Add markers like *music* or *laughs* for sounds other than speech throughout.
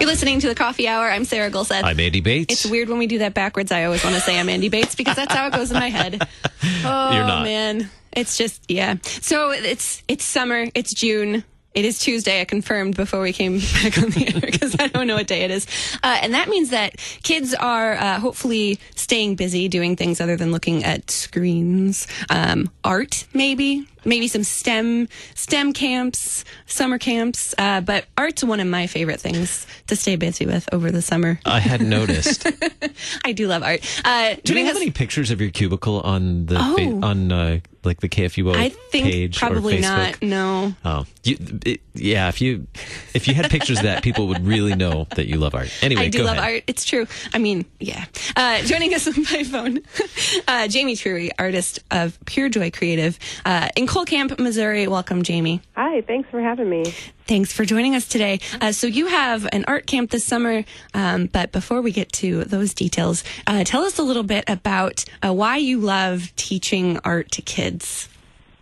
You're listening to the Coffee Hour. I'm Sarah Gulseth. I'm Andy Bates. It's weird when we do that backwards. I always want to say I'm Andy Bates because that's how it goes in my head. *laughs* Oh You're not. man, it's just yeah. So it's it's summer. It's June. It is Tuesday. I confirmed before we came *laughs* back on the air because I don't know what day it is, uh, and that means that kids are uh, hopefully staying busy doing things other than looking at screens. Um, art, maybe, maybe some STEM STEM camps, summer camps. Uh, but art's one of my favorite things to stay busy with over the summer. I had noticed. *laughs* I do love art. Uh, Do you have any pictures of your cubicle on the Oh. fa- on uh, like the KFUO I think page probably or Facebook? not. No. Oh, you, it, yeah. If you if you had pictures of that, people would really know that you love art. Anyway, I do go love ahead. art. It's true. I mean, yeah. Uh, joining us by phone, *laughs* uh, Jamie Truwe, artist of Pure Joy Creative uh, in Cole Camp, Missouri. Welcome, Jamie. Hi, thanks for having me. Thanks for joining us today. Uh, so you have an art camp this summer, um, but before we get to those details, uh, tell us a little bit about uh, why you love teaching art to kids.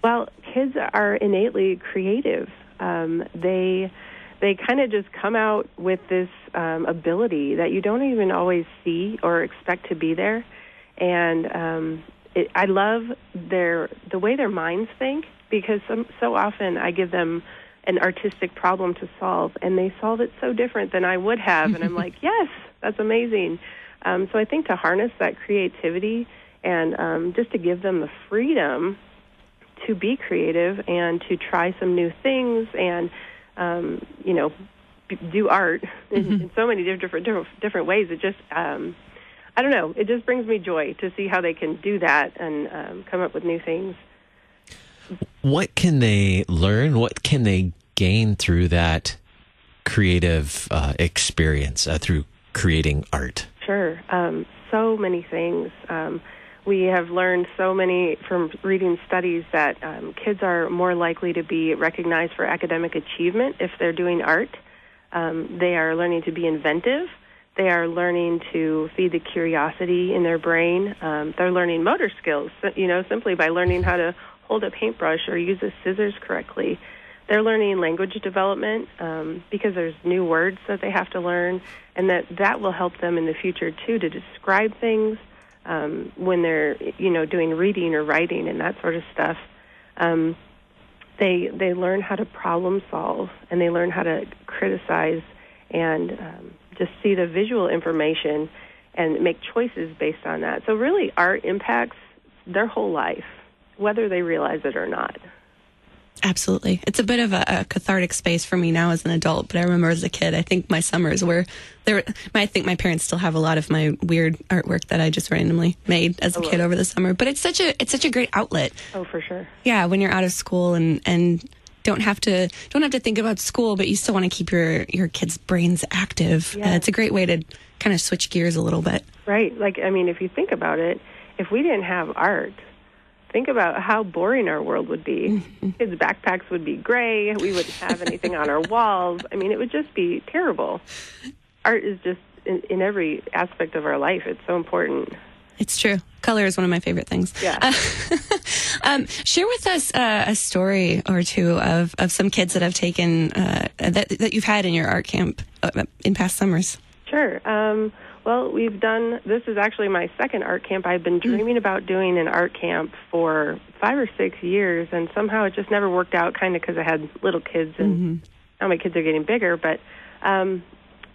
Well, kids are innately creative. Um, they they kind of just come out with this um, ability that you don't even always see or expect to be there. And um, it, I love their the way their minds think because some, so often I give them an artistic problem to solve, and they solve it so different than I would have. and I'm *laughs* like, yes, that's amazing. Um, so I think to harness that creativity and um, just to give them the freedom to be creative and to try some new things and um, you know b- do art *laughs* in, in so many different different different ways. It just um, I don't know. It just brings me joy to see how they can do that and um, come up with new things. What can they learn? What can they gain through that creative uh, experience uh, through creating art? Sure. Um, so many things. Um, we have learned so many from reading studies that um, kids are more likely to be recognized for academic achievement if they're doing art. Um, they are learning to be inventive. They are learning to feed the curiosity in their brain. Um, they're learning motor skills, you know, simply by learning how to hold a paintbrush or use the scissors correctly. They're learning language development um, because there's new words that they have to learn, and that that will help them in the future too to describe things um, when they're you know doing reading or writing and that sort of stuff. Um, they they learn how to problem solve and they learn how to criticize and um, just see the visual information and make choices based on that. So really, art impacts their whole life, whether they realize it or not. Absolutely. It's a bit of a, a cathartic space for me now as an adult, but I remember as a kid, I think my summers were there. I think my parents still have a lot of my weird artwork that I just randomly made as a kid over the summer, but it's such a, it's such a great outlet. Oh, for sure. Yeah. When you're out of school and, and don't have to, don't have to think about school, but you still want to keep your, your kids' brains active. Yeah. Uh, it's a great way to kind of switch gears a little bit. Right. Like, I mean, if you think about it, if we didn't have art, think about how boring our world would be. Kids' backpacks would be gray. We wouldn't have *laughs* anything on our walls. I mean, it would just be terrible. Art is just in, in every aspect of our life. It's so important. It's true. Color is one of my favorite things. Yeah. *laughs* um, share with us uh, a story or two of, of some kids that have taken uh, that that you've had in your art camp uh, in past summers. Sure. Um, well, we've done, this is actually my second art camp. I've been dreaming about doing an art camp for five or six years, and somehow it just never worked out, kind of because I had little kids, and now my kids are getting bigger. But um,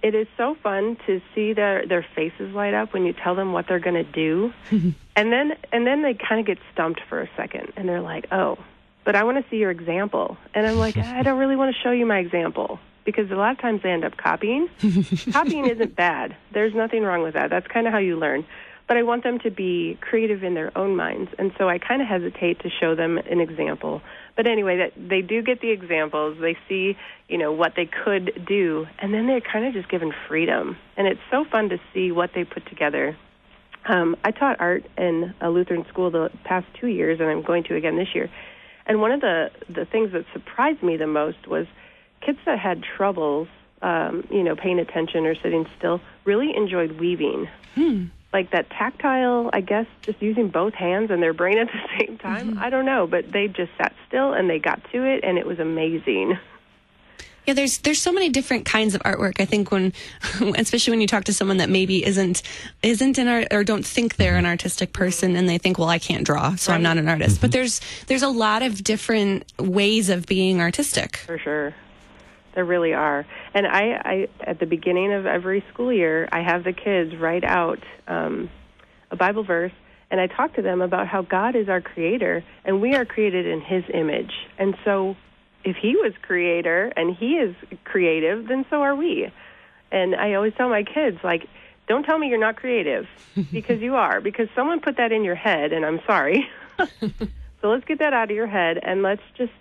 it is so fun to see their, their faces light up when you tell them what they're going to do. *laughs* and then and then they kind of get stumped for a second, and they're like, oh, but I want to see your example. And I'm like, *laughs* I don't really want to show you my example because a lot of times they end up copying. *laughs* copying isn't bad. There's nothing wrong with that. That's kind of how you learn. But I want them to be creative in their own minds, and so I kind of hesitate to show them an example. But anyway, that they do get the examples. They see, you know, what they could do, and then they're kind of just given freedom. And it's so fun to see what they put together. Um, I taught art in a Lutheran school the past two years, and I'm going to again this year. And one of the the things that surprised me the most was kids that had troubles, um, you know, paying attention or sitting still, really enjoyed weaving. like that tactile, I guess, just using both hands and their brain *laughs* at the same time. Mm-hmm. I don't know, but they just sat still and they got to it, and it was amazing. Yeah, there's there's so many different kinds of artwork. I think when, *laughs* especially when you talk to someone that maybe isn't isn't an art or don't think they're an artistic person, and they think, well, I can't draw, so I'm not an artist. But there's there's a lot of different ways of being artistic. For sure. There really are. And I, I at the beginning of every school year, I have the kids write out um, a Bible verse, and I talk to them about how God is our creator, and we are created in His image. And so, if He was creator and He is creative, then so are we. And I always tell my kids, like, don't tell me you're not creative, *laughs* because you are, because someone put that in your head, and I'm sorry. *laughs* So let's get that out of your head and let's just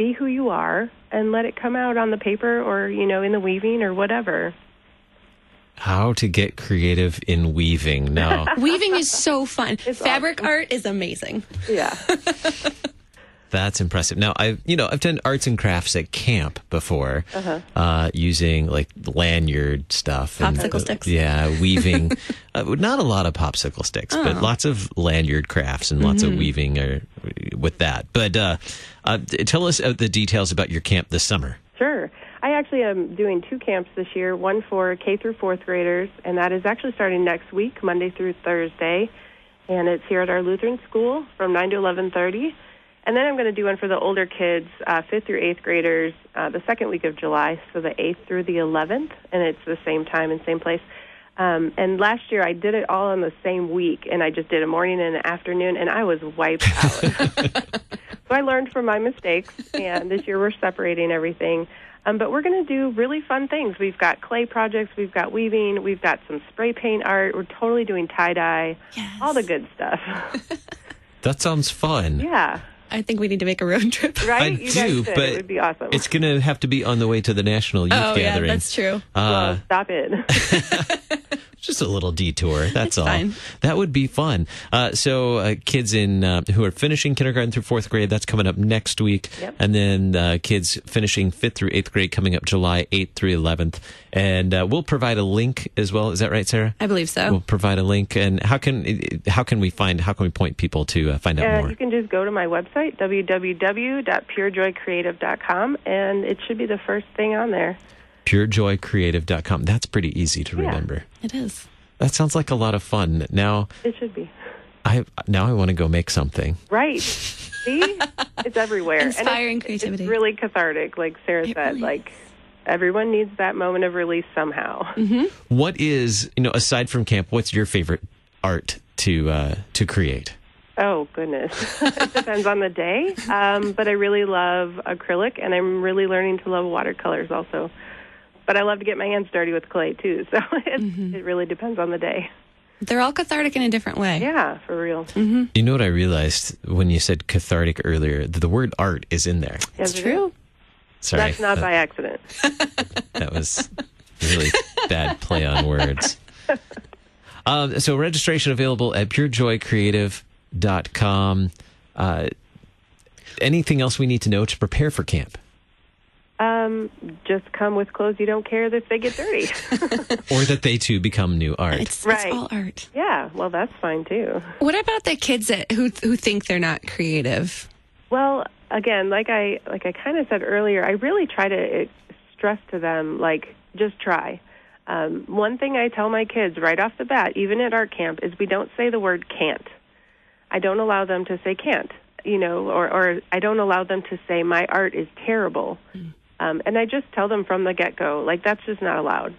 be who you are and let it come out on the paper or, you know, in the weaving or whatever. How to get creative in weaving. Now, *laughs* Weaving is so fun. It's Fabric awesome. art is amazing. Yeah. *laughs* that's impressive. Now, I've you know I've done arts and crafts at camp before, Uh-huh. uh, using like lanyard stuff, Popsicle uh, sticks. Yeah, weaving. *laughs* uh, not a lot of popsicle sticks, Oh. but lots of lanyard crafts and lots Mm-hmm. of weaving uh, with that. But uh, uh, tell us uh, the details about your camp this summer. Sure. I actually am doing two camps this year, one for K through 4th graders, and that is actually starting next week, Monday through Thursday. And it's here at our Lutheran school from 9 to 11:30. And then I'm going to do one for the older kids, uh, 5th through 8th graders, uh, the second week of July, so the 8th through the 11th, and it's the same time and same place. Um, and last year I did it all on the same week, and I just did a morning and an afternoon, and I was wiped out. *laughs* *laughs* so I learned from my mistakes, and this year we're separating everything. Um, but we're going to do really fun things. We've got clay projects, we've got weaving, we've got some spray paint art. We're totally doing tie dye, Yes. all the good stuff. *laughs* That sounds fun. yeah, I think we need to make a road *laughs* trip. right. I you guys do, should. but it would be awesome. It's going to have to be on the way to the national youth Oh yeah, gathering. that's true. Uh, well, stop it. *laughs* just a little detour. *laughs* That's all. fine. That would be fun. Uh, so, uh, kids in uh, who are finishing kindergarten through fourth grade, that's coming up next week, Yep. and then uh, kids finishing fifth through eighth grade coming up July eighth through eleventh. And uh, we'll provide a link as well. Is that right, Sarah? I believe so. We'll provide a link. And how can how can we find how can we point people to uh, find out Uh, more? you can just go to my website, www.purejoycreative.com, and it should be the first thing on there. PureJoyCreative.com. That's pretty easy to Yeah. remember. it is. That sounds like a lot of fun. Now It should be. I now I want to go make something. Right. See? *laughs* It's everywhere. And Inspiring it's, creativity. It's really cathartic, like Sarah It said. really like, everyone needs that moment of release somehow. Mm-hmm. What is you know aside from camp? What's your favorite art to uh, to create? Oh, goodness. it depends on the day. Um, but I really love acrylic, and I'm really learning to love watercolors also. But I love to get my hands dirty with clay, too. *laughs* So it, Mm-hmm. it really depends on the day. They're all cathartic in a different way. Yeah, for real. You know what I realized when you said cathartic earlier? The word art is in there. Yes, It's true. is. Sorry, That's not that, by accident. *laughs* that was really bad play on words. Um, *laughs* so registration available at purejoycreative.com. Uh, anything else we need to know to prepare for camp? Um, just come with clothes you don't care if they get dirty. *laughs* Or that they too become new art? It's, Right. it's all art. yeah, well, that's fine too. What about the kids that who who think they're not creative? Well, again, like I like I kind of said earlier, I really try to eh, stress to them like just try. Um, one thing I tell my kids right off the bat, even at art camp, is we don't say the word can't. I don't allow them to say can't, you know, or or I don't allow them to say my art is terrible. Um, and I just tell them from the get go, like that's just not allowed,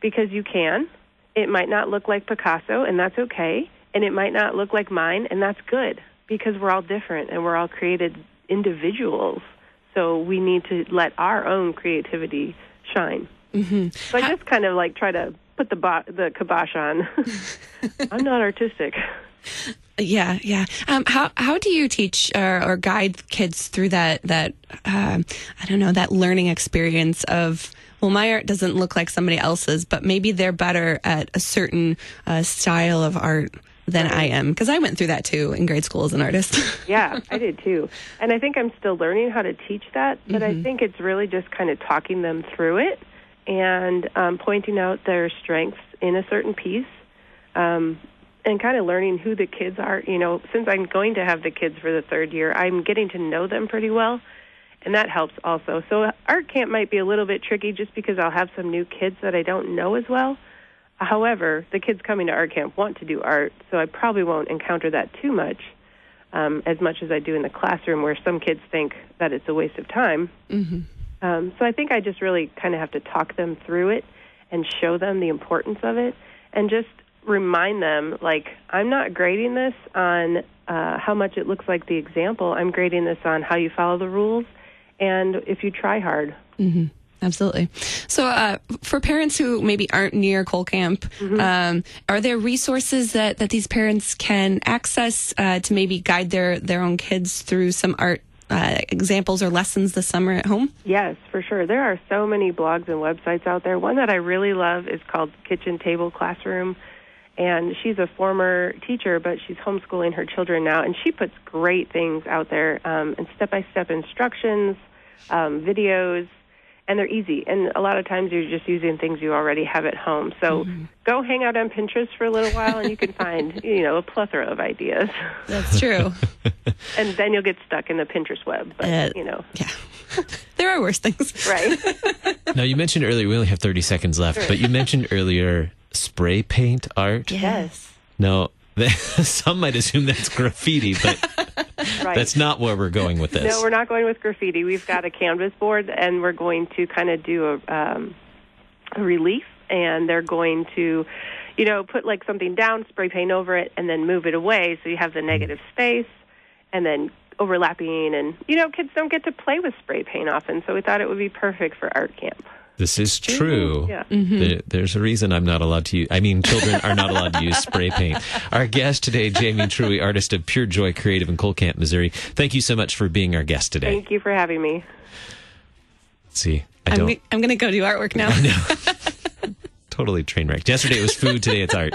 because you can. It might not look like Picasso, and that's okay. And it might not look like mine, and that's good because we're all different and we're all created individuals. So we need to let our own creativity shine. Mm-hmm. So I just kind of like try to put the bo- the kibosh on. *laughs* I'm not artistic. Yeah, yeah. Um, how how do you teach or, or guide kids through that that um, I don't know that learning experience of well, my art doesn't look like somebody else's, but maybe they're better at a certain uh, style of art than I am because I went through that too in grade school as an artist. *laughs* Yeah, I did too. And I think I'm still learning how to teach that, but I think it's really just kind of talking them through it and um, pointing out their strengths in a certain piece. Um, and kind of learning who the kids are. You know, since I'm going to have the kids for the third year, I'm getting to know them pretty well, and that helps also. So art camp might be a little bit tricky just because I'll have some new kids that I don't know as well. However, the kids coming to art camp want to do art, so I probably won't encounter that too much, um, as much as I do in the classroom, where some kids think that it's a waste of time. Mm-hmm. Um, so I think I just really kind of have to talk them through it and show them the importance of it, and just remind them like I'm not grading this on uh, how much it looks like the example. I'm grading this on how you follow the rules and if you try hard. Mm-hmm. Absolutely. So, uh, for parents who maybe aren't near Cole Camp, mm-hmm. um, are there resources that, that these parents can access uh, to maybe guide their, their own kids through some art uh, examples or lessons this summer at home? Yes, for sure. There are so many blogs and websites out there. One that I really love is called Kitchen Table Classroom and she's a former teacher, but she's homeschooling her children now, and she puts great things out there um, and step-by-step instructions, um, videos, and they're easy. And a lot of times you're just using things you already have at home. So mm-hmm. go hang out on Pinterest for a little while, and you can find *laughs* you know a plethora of ideas. That's true. *laughs* and then you'll get stuck in the Pinterest web. But uh, you know, yeah. *laughs* there are worse things. Right. now, you mentioned earlier, we only have 30 seconds left, sure. but you mentioned earlier spray paint art. Yes. Now, *laughs* some might assume that's graffiti, but *laughs* right. that's not where we're going with this. No, we're not going with graffiti. We've got a canvas board, and we're going to kind of do a, um, a relief, and they're going to, you know, put like something down, spray paint over it, and then move it away, so you have the negative space, and then overlapping. And you know, kids don't get to play with spray paint often, so we thought it would be perfect for art camp. This is true. Yeah. Mm-hmm. There, there's a reason I'm not allowed to use, I mean, children are not allowed to use spray paint. Our guest today, Jamie Truwe, artist of Pure Joy Creative in Cole Camp, Missouri. Thank you so much for being our guest today. Thank you for having me. Let's see. I am don't. I'm going to go do artwork now. *laughs* totally train wrecked. Yesterday it was food, today it's art.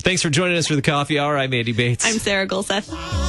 Thanks for joining us for the coffee hour. I'm Andy Bates. I'm Sarah Gulseth.